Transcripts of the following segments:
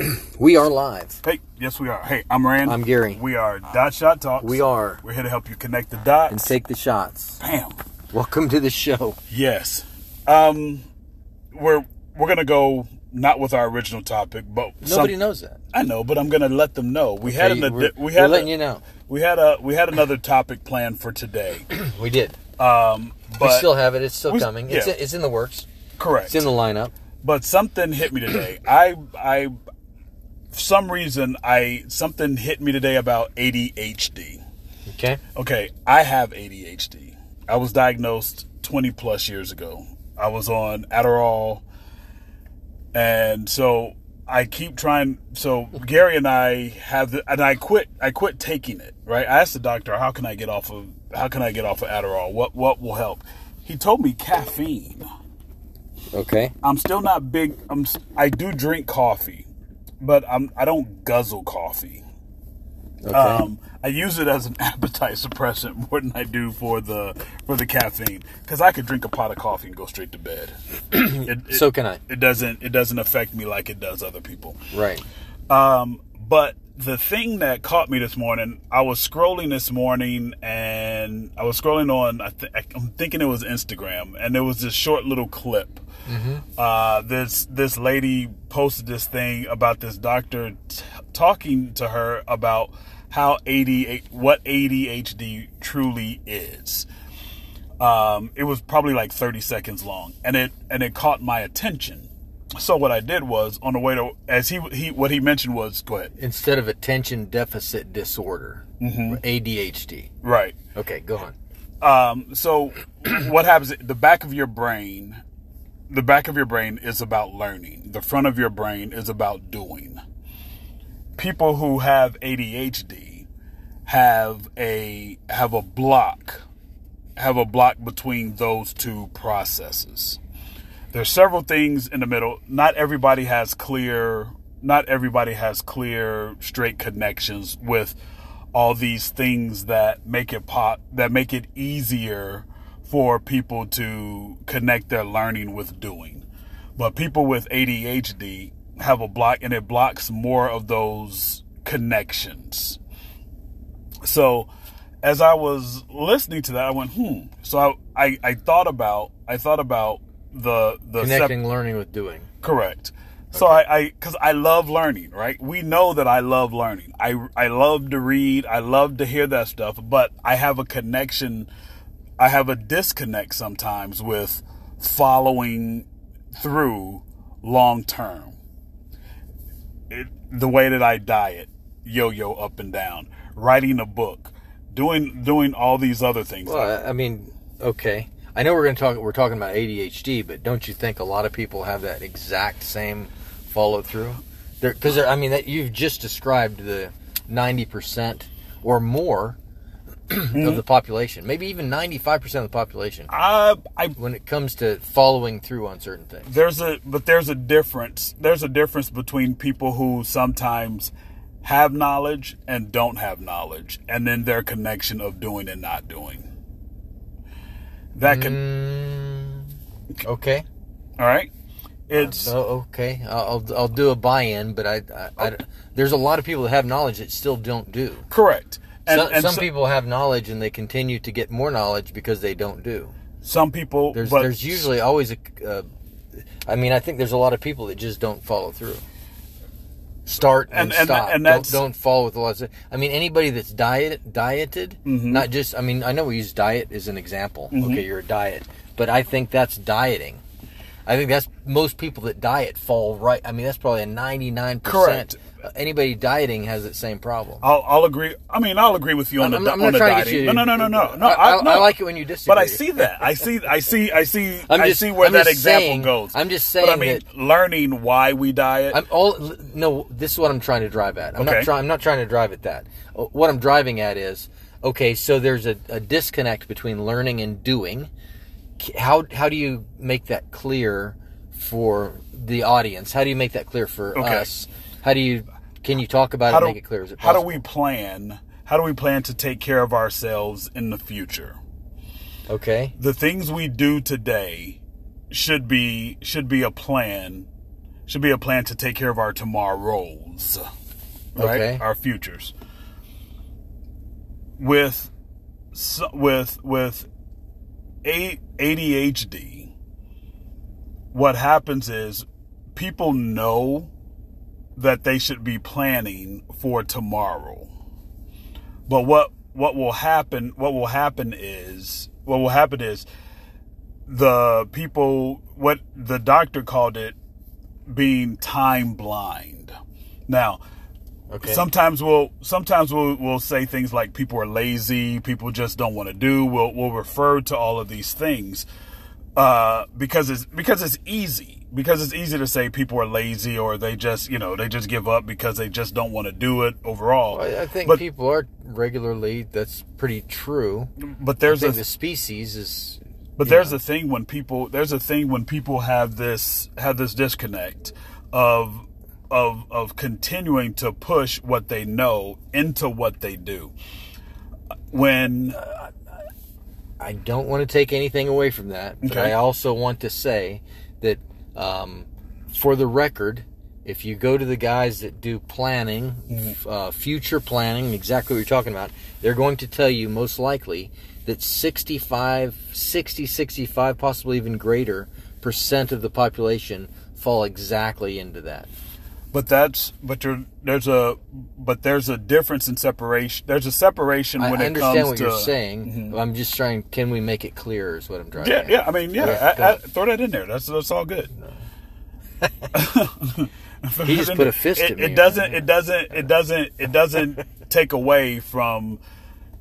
We are live. Hey, yes, we are. Hey, I'm Rand. I'm Gary. We are Dot Shot Talks. We are. We're here to help you connect the dots. And take the shots. Bam. Welcome to the show. Yes. Um, we're we're gonna go not with our original topic, but Nobody some- knows that. I know, but I'm gonna let them know. We had Okay, an we're- we we're had letting a, you know. we had a we had another topic planned for today. We did. Um, but we still have it. It's still we- coming. It's, yeah. it's in the works. correct. It's in the lineup. but something hit me today. I I for some reason I something hit me today about ADHD. Okay. Okay, I have ADHD. I was diagnosed 20 plus years ago. I was on Adderall. And so I keep trying so Gary and I have the, and I quit I quit taking it, right? I asked the doctor, "How can I get off of how can I get off of Adderall? What what will help?" He told me caffeine. Okay. I'm still not big I'm I do drink coffee, but I'm I don't guzzle coffee. Okay. Um, I use it as an appetite suppressant more than I do for the for the caffeine because I could drink a pot of coffee and go straight to bed. it, it- so can I. It doesn't it doesn't affect me like it does other people. Right. Um, but the thing that caught me this morning, I was scrolling this morning and I was scrolling on. I th- I'm thinking it was Instagram, and there was this short little clip. Uh, this this lady posted this thing about this doctor t- talking to her about how AD what ADHD truly is. Um, it was probably like 30 seconds long, and it and it caught my attention. So what I did was on the way to as he he what he mentioned was go ahead Instead of attention deficit disorder, Mm-hmm. ADHD. right. Okay, go on. Um, so what happens? The back of your brain, the back of your brain is about learning. The front of your brain is about doing. People who have ADHD have a have a block, have a block between those two processes. There's several things in the middle. Not everybody has clear. Not everybody has clear, straight connections with all these things that make it pop that make it easier for people to connect their learning with doing. But people with ADHD have a block and it blocks more of those connections. So as I was listening to that, I went, hmm. So I, I, I thought about I thought about the the sep- Connecting learning with doing. Correct. So I, I, cause I love learning, right? We know that I love learning. I, I love to read. I love to hear that stuff, but I have a connection. I have a disconnect sometimes with following through long term. It, the way that I diet, yo-yo up and down, writing a book, doing, doing all these other things. Well, I I mean, okay. I know we're going to talk. We're talking about ADHD, but don't you think a lot of people have that exact same follow through? Because I mean, that you've just described the ninety percent or more of mm-hmm. the population, maybe even ninety-five percent of the population, I, I, when it comes to following through on certain things. there's a but there's a difference there's a difference between people who sometimes have knowledge and don't have knowledge and then their connection of doing and not doing that can Mm, okay. all right it's Oh, okay. I'll I'll do a buy-in, but I, I, I- there's a lot of people that have knowledge that still don't do. correct and, some and some so- people have knowledge and they continue to get more knowledge because they don't do. some people There's but there's usually always a. Uh, I mean, I think there's a lot of people that just don't follow through. Start and, And- stop. and don't, don't follow with a lot of. I mean, anybody that's diet dieted, Mm-hmm. not just. I mean, I know we use diet as an example. Okay, you're a diet, but I think that's dieting. I think that's most people that diet fall right. I mean, that's probably a 99 Correct. percent. Anybody dieting has that same problem. I'll, I'll agree. I mean, I'll agree with you on I'm- the I'm on the trying to get dieting. No, no, no, no, no, no. I- I- no. I like it when you disagree. But I see that. I see. I see. I see. I'm I see where I'm that example saying- goes. I'm just saying. But I mean, learning why we diet. I'm all no. This is what I'm trying to drive at. I'm Okay. not trying. I'm not trying to drive at that. Uh, What I'm driving at is okay. So there's a, a disconnect between learning and doing. How how do you make that clear for the audience? How do you make that clear for Okay. us? How do you can you talk about how it do make it clear? Is it how do we plan? How do we plan to take care of ourselves in the future? Okay. The things we do today should be should be a plan should be a plan to take care of our tomorrows, right? Okay. Our futures. With with with A- ADHD, what happens is people know that they should be planning for tomorrow. But what what will happen what will happen is what will happen is the people what the doctor called it being time blind. Now, Okay. sometimes we'll sometimes we'll we'll say things like people are lazy, people just don't want to do. We'll we'll refer to all of these things uh, because it's because it's easy because it's easy to say people are lazy or they just you know they just give up because they just don't want to do it overall. I I think but people are regularly. That's pretty true. but there's a the species is. But there's know, a thing when people there's a thing when people have this have this disconnect of of of continuing to push what they know into what they do. When I don't want to take anything away from that, but Okay. I also want to say that um, for the record, if you go to the guys that do planning, uh, future planning, exactly what you're talking about, they're going to tell you most likely that 65, 60, 65, possibly even greater percent of the population fall exactly into that. But that's but you're there's a but there's a difference in separation. There's a separation when I it understand what you're saying. Mhm. I'm just trying. Can we make it clear? Is what I'm driving. Yeah, at. yeah. I mean, yeah. Go I, I, throw that in there. That's that's all good. He just put a fist it. It doesn't. It doesn't. It doesn't. It doesn't take away from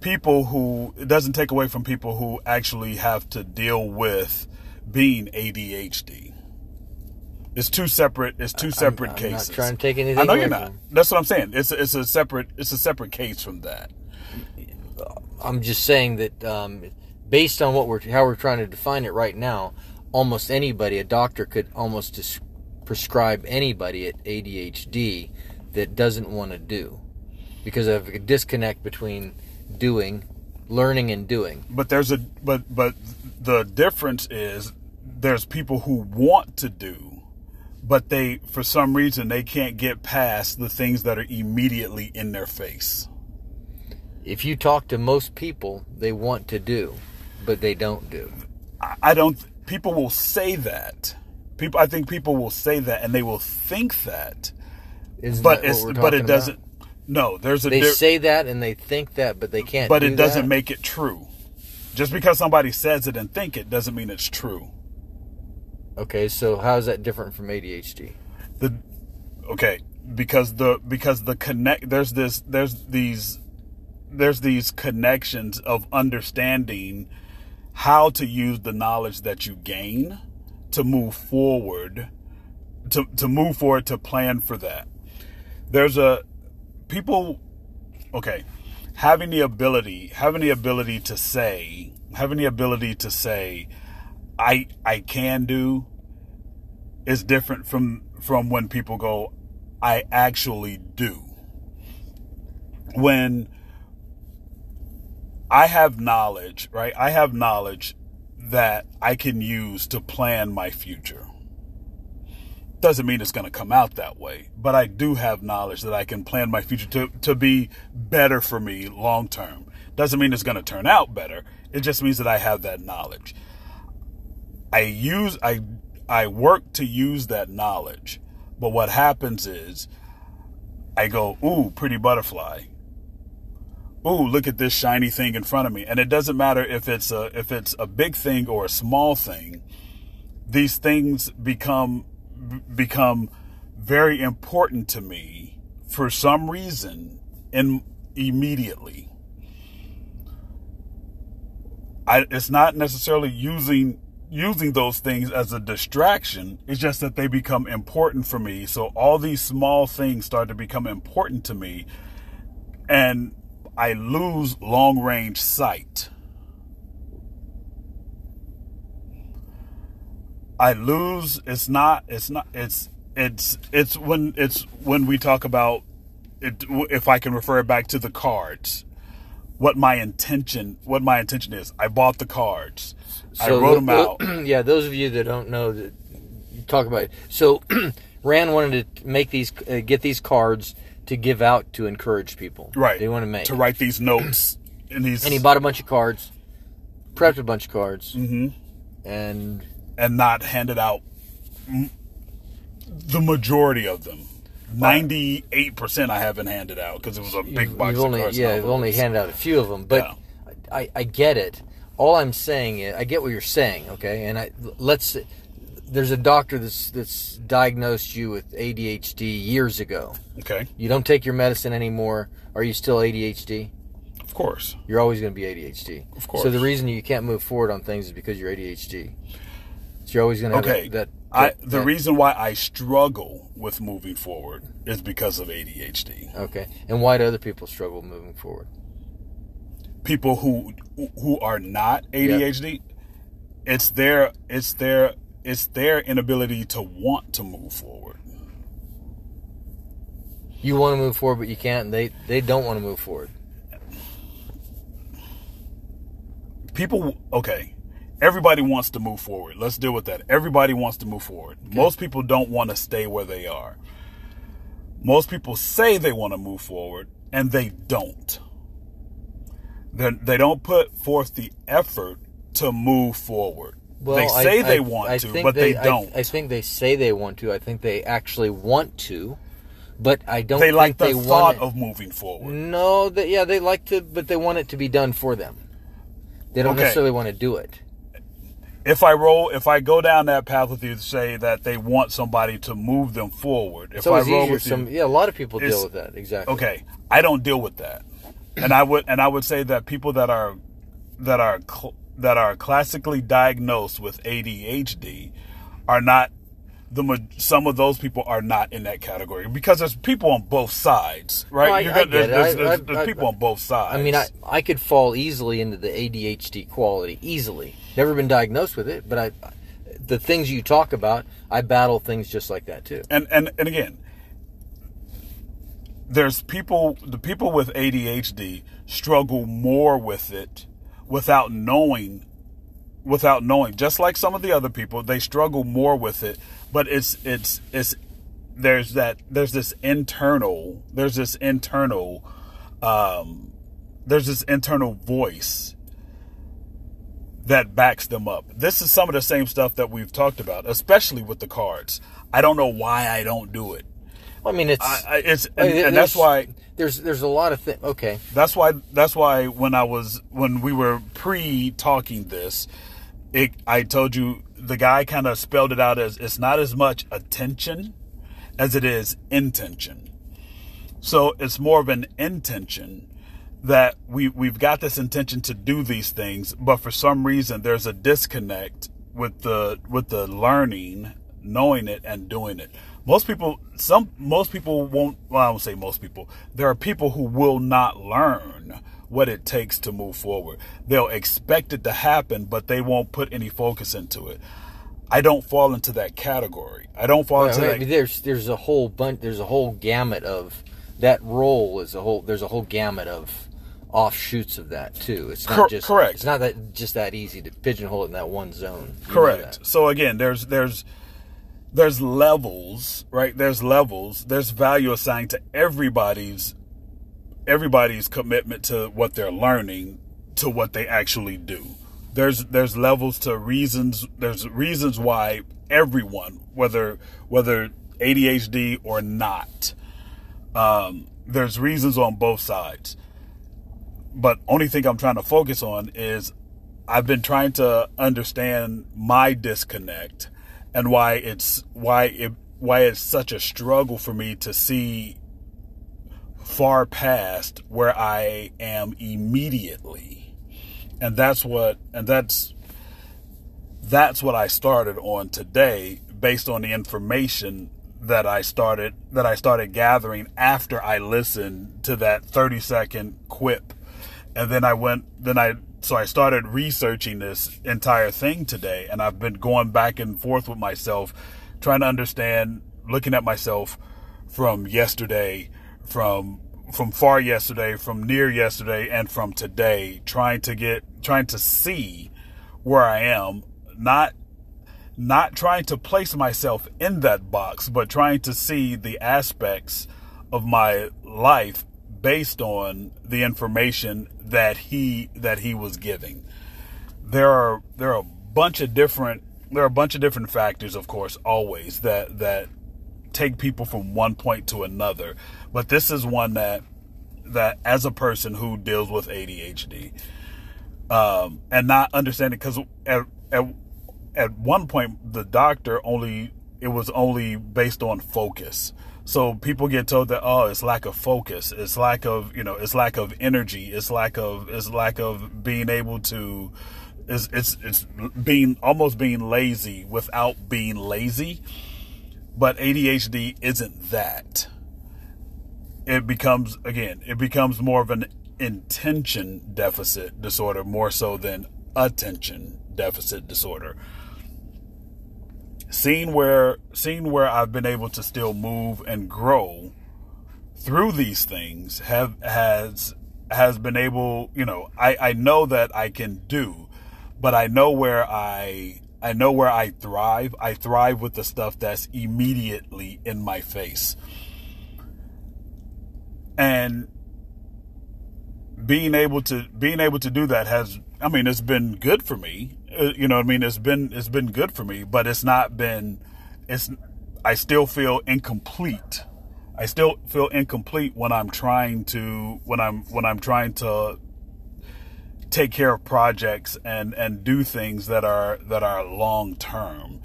people who. It doesn't take away from people who actually have to deal with being ADHD. It's two separate. It's two separate I'm cases. not trying to take anything I know you're not. That's what I'm saying. It's a, it's a separate. It's a separate case from that. I'm just saying that um, based on what we're how we're trying to define it right now, almost anybody, a doctor could almost dis- prescribe anybody at ADHD that doesn't want to do because of a disconnect between doing, learning, and doing. but there's a but but the difference is there's people who want to do but they for some reason they can't get past the things that are immediately in their face If you talk to most people, they want to do, but they don't do. i, don't people will say that people i think people will say that and they will think that Isn't but that it's but it about? doesn't no there's a They there- say that and they think that, but they can't. but do it doesn't that. make it true just because somebody says it and think it doesn't mean it's true Okay, so how is that different from ADHD? the okay because the because the connect there's this there's these there's these connections of understanding how to use the knowledge that you gain to move forward to to move forward to plan for that there's a people okay having the ability having the ability to say having the ability to say i i can do is different from from when people go i actually do. When i have knowledge right i have knowledge that i can use to plan my future. Doesn't mean it's going to come out that way but i do have knowledge that i can plan my future to, to be better for me long term. Doesn't mean it's going to turn out better. It just means that i have that knowledge I use I I work to use that knowledge. But what happens is I go, "Ooh, pretty butterfly." Ooh, look at this shiny thing in front of me. And it doesn't matter if it's a if it's a big thing or a small thing. These things become become very important to me for some reason and immediately. I, it's not necessarily using using those things as a distraction. It's just that they become important for me. So all these small things start to become important to me, and I lose long range sight. I lose. It's not. It's not. It's. It's. It's when. It's when we talk about it. If I can refer back to the cards, what my intention. What my intention is. I bought the cards. I wrote them out. yeah, those of you that don't know that talk about it. So Rand wanted to make these, uh, get these cards to give out to encourage people. Right. They want to make to write these notes in these and he bought a bunch of cards, prepped a bunch of cards, Mhm. and and not handed out the majority of them. Ninety-eight percent I haven't handed out because it was a big box only cards. yeah, and you've only handed out a few of them, but Yeah. I, I get it. All I'm saying is I get what you're saying, okay? And I let's there's a doctor that's that's diagnosed you with ADHD years ago. Okay, You don't take your medicine anymore. Are you still ADHD? of course. You're always going to be ADHD. Of course. So the reason you can't move forward on things is because you're ADHD. So you're always going to have Okay, that. that, I the reason why I struggle with moving forward is because of ADHD. Okay. And why do other people struggle moving forward? People who who are not ADHD, it's their it's their it's their inability to want to move forward. You want to move forward, but you can't. They they don't want to move forward. people okay everybody wants to move forward let's deal with that everybody wants to move forward most people don't want to stay where they are most people say they want to move forward and they don't They're, they don't put forth the effort to move forward they say I- they want I to but they, I- don't I, think they say they want to. I think they actually want to, but I don't. they like the they thought of moving forward No, that yeah, they like to, but they want it to be done for them. They don't Okay. necessarily want to do it. if i roll if i go down that path with you to say that they want somebody to move them forward if So i roll with Some you yeah, a lot of people deal with that exactly. Okay, I don't deal with that, and I would and I would say that people that are that are cl- that are classically diagnosed with ADHD are not the some of those people are not in that category because there's people on both sides, right? I- I there's, there's, there's- there's I- people on both sides. I mean, I I could fall easily into the ADHD quality easily. Never been diagnosed with it, but I the things you talk about, I battle things just like that too. and and and again there's people the people with ADHD struggle more with it without knowing without knowing just like some of the other people they struggle more with it but it's it's it's there's that there's this internal there's this internal um there's this internal voice that backs them up. This is some of the same stuff that we've talked about, especially with the cards. I don't know why I don't do it. I mean, it's I, I, it's I and, mean, and that's why there's there's a lot of things. Okay, that's why that's why when I was when we were pre talking this, it I told you the guy kind of spelled it out as it's not as much attention as it is intention. So it's more of an intention that we we've got this intention to do these things, but for some reason there's a disconnect with the with the learning, knowing it and doing it. Most people some most people won't well, I won't say most people. There are people who will not learn what it takes to move forward. They'll expect it to happen, but they won't put any focus into it. I don't fall into that category. I don't fall Well, into mean, that there's there's a whole bunch. There's a whole gamut of that role is a whole. There's a whole gamut of offshoots of that too. It's not just correct. It's not that just that easy to pigeonhole it in that one zone. You Correct. So again, there's there's there's levels, right? There's levels. There's value assigned to everybody's everybody's commitment to what they're learning to what they actually do. There's there's levels to reasons. There's reasons why everyone, whether whether ADHD or not, um, there's reasons on both sides. But only thing I'm trying to focus on is I've been trying to understand my disconnect and why it's why it why it's such a struggle for me to see far past where I am immediately. And that's what and that's that's what I started on today based on the information that I started that I started gathering after I listened to that 30 second quip. And then I went then I so I started researching this entire thing today and I've been going back and forth with myself trying to understand looking at myself from yesterday from from far yesterday from near yesterday and from today trying to get trying to see where I am. Not not trying to place myself in that box, but trying to see the aspects of my life based on the information that he that he was giving. There are there are a bunch of different there are a bunch of different factors, of course, always that that take people from one point to another. But this is one that that as a person who deals with ADHD um, and not understanding because at, at at one point the doctor only it was only based on focus. So people get told that oh, it's lack of focus, it's lack of you know, it's lack of energy, it's lack of it's lack of being able to, it's it's it's being almost being lazy without being lazy. But ADHD isn't that. It becomes again, it becomes more of an intention deficit disorder more so than attention deficit disorder seeing where seeing where I've been able to still move and grow through these things have has has been able, you know, I, I know that I can do, but I know where I I know where I thrive. I thrive with the stuff that's immediately in my face. And being able to being able to do that has I mean it's been good for me. Uh, you know I mean? It's been it's been good for me but it's not been it's I still feel incomplete. I still feel incomplete when I'm trying to when I'm when I'm trying to take care of projects and and do things that are that are long term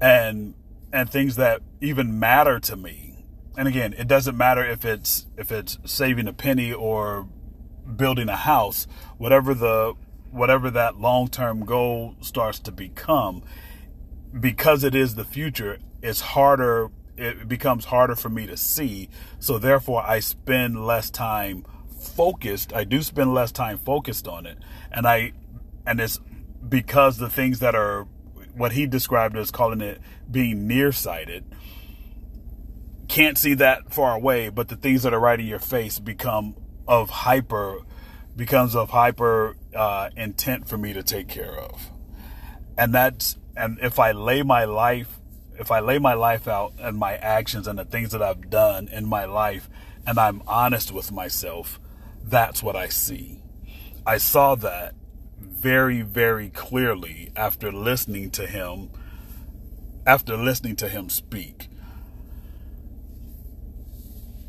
and and things that even matter to me. And again it doesn't matter if it's if it's saving a penny or building a house whatever the whatever that long term goal starts to become, because it is the future, it's harder, it becomes harder for me to see. So therefore, I spend less time focused. I do spend less time focused on it. And I, and it's because the things that are what he described as calling it being nearsighted can't see that far away, but the things that are right in your face become of hyper becomes of hyper uh, intent for me to take care of. And that's, and if I lay my life, if I lay my life out and my actions and the things that I've done in my life, and I'm honest with myself, that's what I see. I saw that very, very clearly after listening to him, after listening to him speak.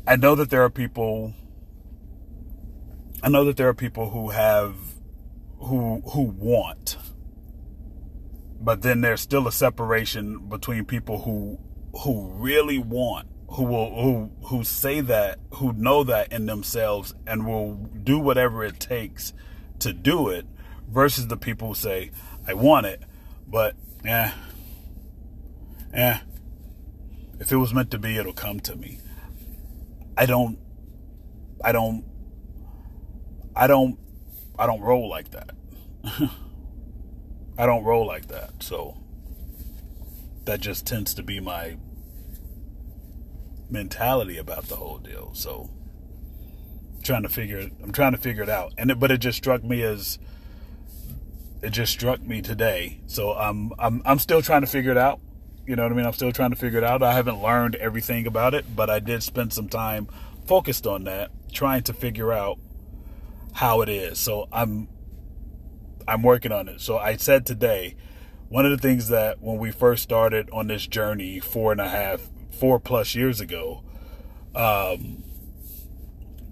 I know that there are people I know that there are people who have who who want. But then there's still a separation between people who who really want who will who who say that who know that in themselves and will do whatever it takes to do it versus the people who say I want it but yeah yeah if it was meant to be it'll come to me. I don't I don't I don't I don't roll like that. I don't roll like that. So that just tends to be my mentality about the whole deal. So trying to figure I'm trying to figure it out. And it, but it just struck me as it just struck me today. So I'm I'm I'm still trying to figure it out. You know what I mean? I'm still trying to figure it out. I haven't learned everything about it, but I did spend some time focused on that, trying to figure out how it is. So I'm I'm working on it. So I said today, one of the things that when we first started on this journey four and a half, four plus years ago, um,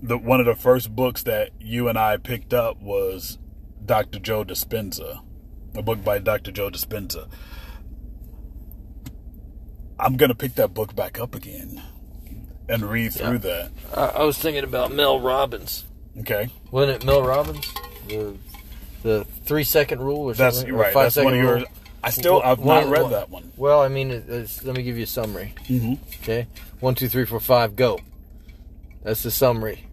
the one of the first books that you and I picked up was Dr. Joe Dispenza, a book by Dr. Joe Dispenza. I'm gonna pick that book back up again and read through that. I was thinking about Mel Robbins. Okay. Wasn't it Mel Robbins? The the three second rule or That's something? right. Or That's one of yours. I still I've one, not read one, that one. Well, I mean, let me give you a summary. Mm-hmm. Okay, one, two, three, four, five, go. That's the summary.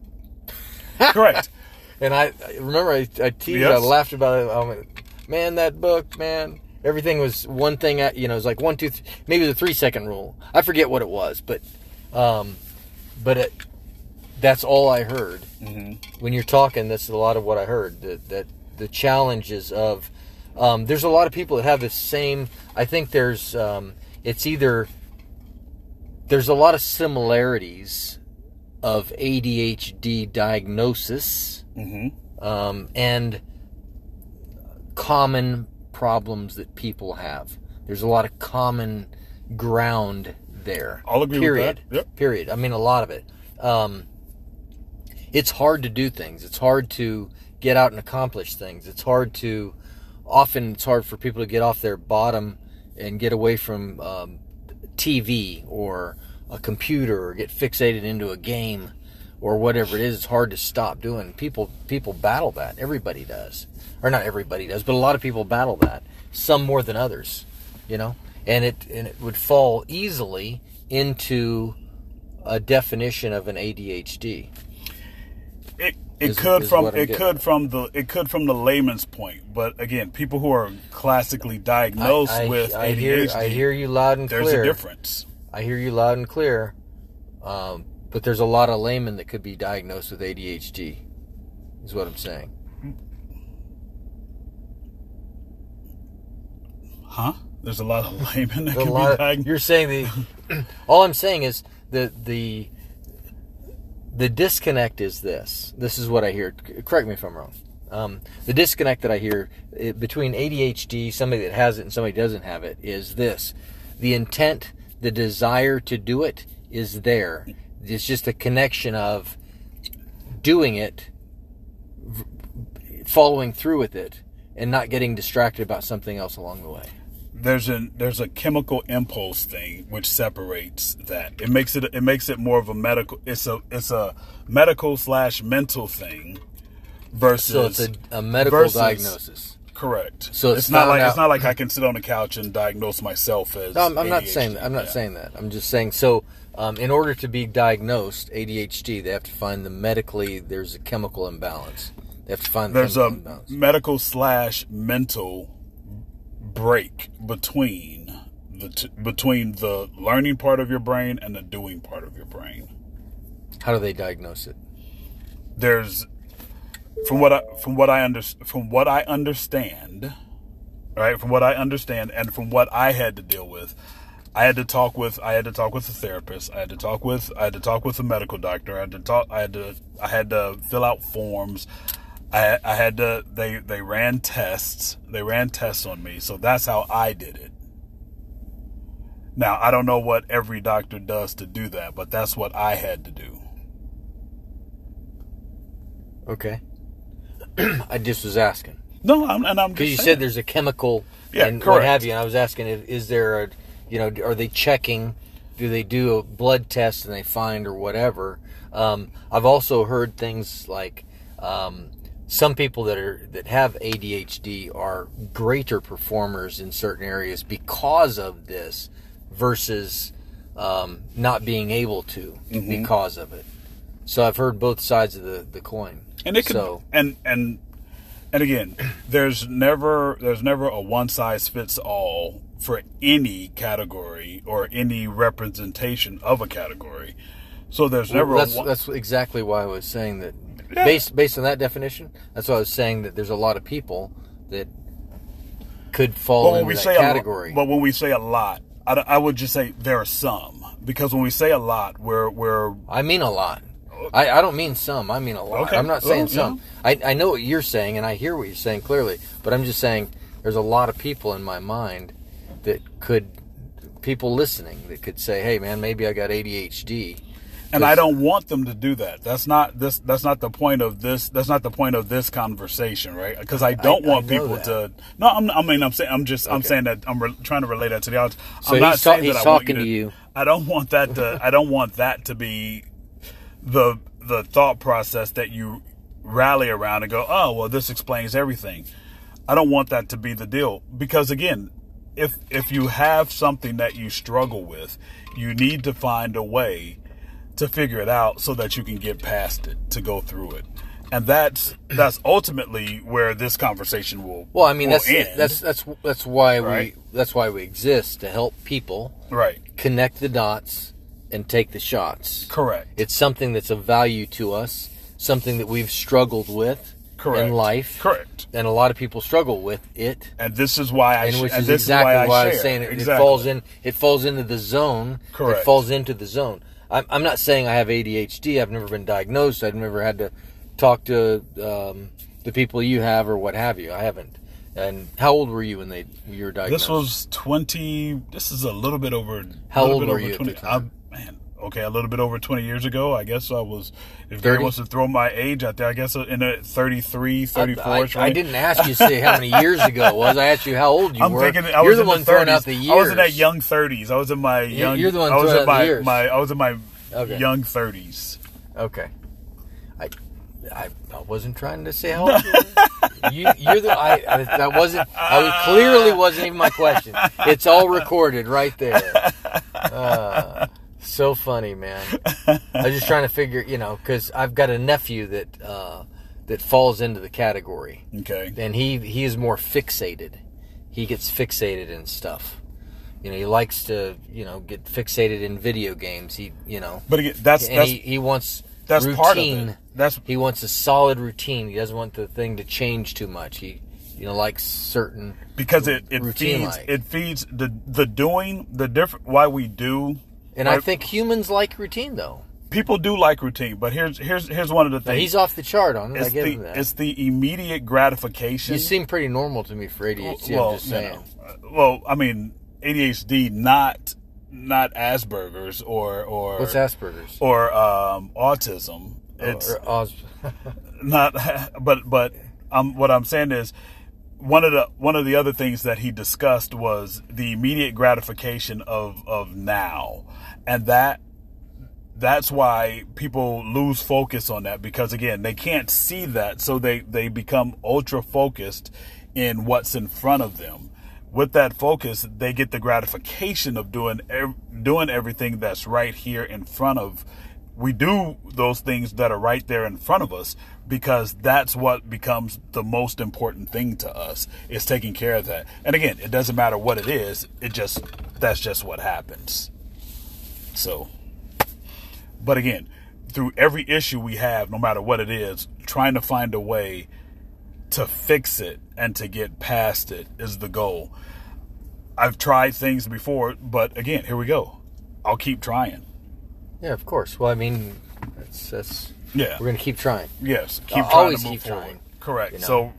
Correct. and I, I, remember I, I teased, yes. I laughed about it. I went, man, that book, man, everything was one thing. You know, it was like one, two, maybe the three second rule. I forget what it was, but, um, but it, that's all I heard. Mm-hmm. When you're talking, that's a lot of what I heard. That that the challenges of Um, there's a lot of people that have the same. I think there's. Um, it's either. There's a lot of similarities of ADHD diagnosis Mm-hmm. um, and common problems that people have. There's a lot of common ground there. I'll agree with Period. that. Yep. Period. I mean, a lot of it. Um, it's hard to do things. It's hard to get out and accomplish things. It's hard to. Often, it's hard for people to get off their bottom and get away from um, TV or a computer or get fixated into a game or whatever it is. It's hard to stop doing. People people battle that. Everybody does, or not everybody does, but a lot of people battle that. Some more than others, you know. And it and it would fall easily into a definition of an ADHD. It it Is- could is from it getting could from the it could from the layman's point, but again, people who are classically diagnosed I, I- with I ADHD, hear I hear you loud and there's clear. a difference. I hear you loud and clear. Um, but there's a lot of laymen that could be diagnosed with ADHD. Is what I'm saying. Huh? There's a lot of laymen that There's can be diagnosed. you're saying the. all I'm saying is the the the disconnect is this. This is what I hear. Correct me if I'm wrong. Um, the disconnect that I hear eh, between ADHD, somebody that has it and somebody doesn't have it, is this: the intent, the desire to do it is there. It's just a connection of doing it, following through with it, and not getting distracted about something else along the way. There's a there's a chemical impulse thing which separates that. It makes it it makes it more of a medical. It's a it's a medical slash mental thing versus So it's a, a medical versus- diagnosis. correct. So it's it's not like out- it's not like I can sit on the couch and diagnose myself as. No, I'm, I'm not saying that. I'm not Yeah. saying that. I'm just saying so. Um, in order to be diagnosed ADHD, they have to find the medically. There's a chemical imbalance. They have to find the there's a imbalance. medical slash mental break between the t- between the learning part of your brain and the doing part of your brain. How do they diagnose it? There's from what I from what I under, from what I understand, right? From what I understand and from what I had to deal with, I had to talk with I had to talk with a therapist. I had to talk with I had to talk with a medical doctor. I had to talk I had to I had to fill out forms. I I had to they they ran tests. They ran tests on me. So that's how I did it. Now, I don't know what every doctor does to do that, but that's what I had to do. Okay. I just was asking No, I'm, and I'm because you just said there's a chemical Yeah, and what correct. have you. And I was asking, if, is there a, you know, are they checking? Do they do a blood test and they find or whatever? Um, I've also heard things like um, some people that are that have ADHD are greater performers in certain areas because of this, versus um, not being able to Mm-hmm. because of it. So I've heard both sides of the, the coin. and it could so and and and again there's never there's never a one size fits all for any category or any representation of a category so there's never Well, that's one, that's exactly why I was saying that. Yeah. Based based on that definition, that's why I was saying that there's a lot of people that could fall when into we that say category. a, but when we say a lot I, I would just say there are some because when we say a lot we're we're I mean a lot. I, I don't mean some. I mean a lot. Okay. I'm not saying Well, some. I, I know what you're saying, and I hear what you're saying clearly. But I'm just saying there's a lot of people in my mind that could, people listening that could say, "Hey, man, maybe I got ADHD." And I don't want them to do that. That's not this. That's not the point of this. That's not the point of this conversation, right? Because I don't I want know people that. to. No, I'm, I mean, I'm saying, I'm just, I'm saying that I'm re- trying to relate that to the audience. So I'm not ta- saying that I want talking to you. I don't want that to. I don't want that to be the the thought process that you rally around and go, oh, well, this explains everything. I don't want that to be the deal because again, if if you have something that you struggle with, you need to find a way to figure it out so that you can get past it, to go through it. And that's that's ultimately where this conversation will Well, I mean that's end. that's that's that's why Right. we that's why we exist to help people right. connect the dots and take the shots. Correct. It's something that's of value to us, something that we've struggled with, Correct. in life. Correct. And a lot of people struggle with it. And this is why I And which and is this exactly is why I, why I was saying it, exactly. it falls in. It falls into the zone. Correct. It falls into the zone. I'm, I'm not saying I have ADHD. I've never been diagnosed. I've never had to talk to um, the people you have or what have you. I haven't. And how old were you when they you were diagnosed? This was twenty. This is a little bit over. How old were over you at 20, the time? I, man, okay, a little bit over twenty years ago. I guess I was. If Gary 30? wants to throw my age out there, I guess in a 33, 34. I, I, I didn't ask you to say how many years ago it was. I asked you how old you I'm were. thinking I You're was the one the 30s. throwing out the years. I was in that young 30s. I was in my young. you're the one I was throwing in out the my, years. my I was in my Okay. young 30s. Okay. I, I, I wasn't trying to say how old you were. You, you're the. I, I, that wasn't. I was, clearly wasn't even my question. It's all recorded right there. Uh, so funny, man. I was just trying to figure, you know, because I've got a nephew that uh, that falls into the category, Okay. and he he is more fixated. He gets fixated in stuff. You know, he likes to, you know, get fixated in video games. He, you know, But again, that's and that's he, he wants that's routine. part of it. That's He wants a solid routine. He doesn't want the thing to change too much. He, you know, likes certain. because it, it feeds like. it feeds the the doing the different why we do And I think humans like routine, though. people do like routine but here's here's here's one of the Now, things he's off the chart on it. It's the that. it's the immediate gratification You seem pretty normal to me for ADHD. I'm just you know, uh, well I mean ADHD not not Asperger's or or What's Asperger's? or um, autism it's Or not but but um what I'm saying is one of the one of the other things that he discussed was the immediate gratification of of now. And that that's why people lose focus on that because again they can't see that. So they they become ultra focused in what's in front of them. With that focus they get the gratification of doing doing everything that's right here in front of we do those things that are right there in front of us because that's what becomes the most important thing to us is taking care of that and again it doesn't matter what it is it just that's just what happens so but again, through every issue we have, no matter what it is, trying to find a way to fix it and to get past it is the goal. I've tried things before, but again, here we go. I'll keep trying. Yeah, of course. Well, I mean, that's that's. Yeah. We're gonna keep trying. Yes, keep I'll trying always to move keep forward. trying, Correct. you know. So,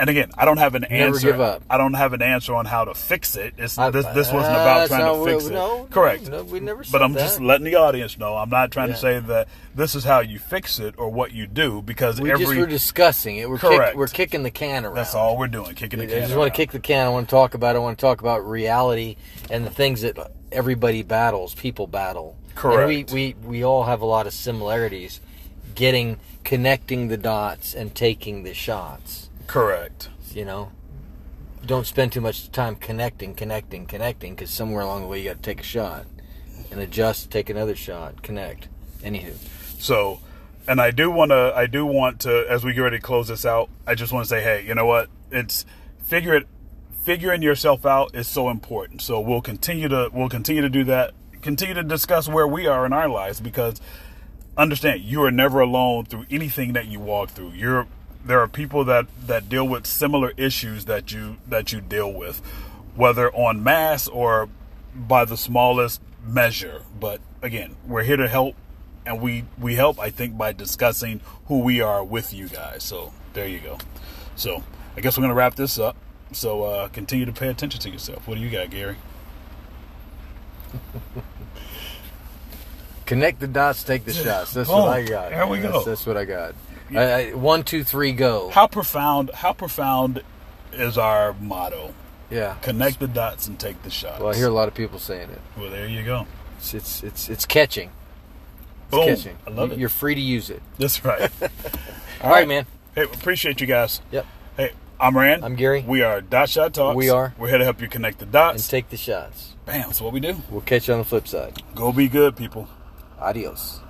and again, I don't have an Never answer. give up. I don't have an answer on how to fix it. It's, I- this this wasn't uh, about trying to fix it. no, Correct. no, we never But I'm that. just letting the audience know. I'm not trying Yeah. to say that this is how you fix it or what you do because We every just were discussing it. We're Correct. kick, we're kicking the can around. that's all we're doing, kicking the I can. just want to kick the can. I want to talk about. it. I want to talk about reality and the things that everybody battles. People battle. Correct. And we, we we all have a lot of similarities. Getting connecting the dots and taking the shots. Correct. You know, don't spend too much time connecting, connecting, connecting, because somewhere along the way you got to take a shot and adjust, take another shot, connect. Anywho, So, and I do want to, I do want to, as we get ready to close this out, I just want to say, hey, you know what? It's figure it, figuring yourself out is so important. So we'll continue to, we'll continue to do that. Continue to discuss where we are in our lives because understand you are never alone through anything that you walk through. You're there are people that that deal with similar issues that you that you deal with, whether on mass or by the smallest measure. But again, we're here to help, and we we help. I think by discussing who we are with you guys. So there you go. So I guess we're gonna wrap this up. So uh, continue to pay attention to yourself. What do you got, Gary? connect the dots, take the shots. That's what I got. There we That's- go. That's, what I got. I, I, one, two, three, go. How profound? How profound is our motto? Yeah. Connect the dots and take the shots. Well, I hear a lot of people saying it. Well, there you go. It's it's it's, it's catching. It's Boom. catching. I love it. You're free to use it. That's right. All right, man. hey, appreciate you guys. Yep. Hey, I'm Rand. I'm Gary. We are Dot Shot Talks. We are. We're here to help you connect the dots And take the shots. Bam. That's what we do. We'll catch you on the flip side. Go be good, people. Adios.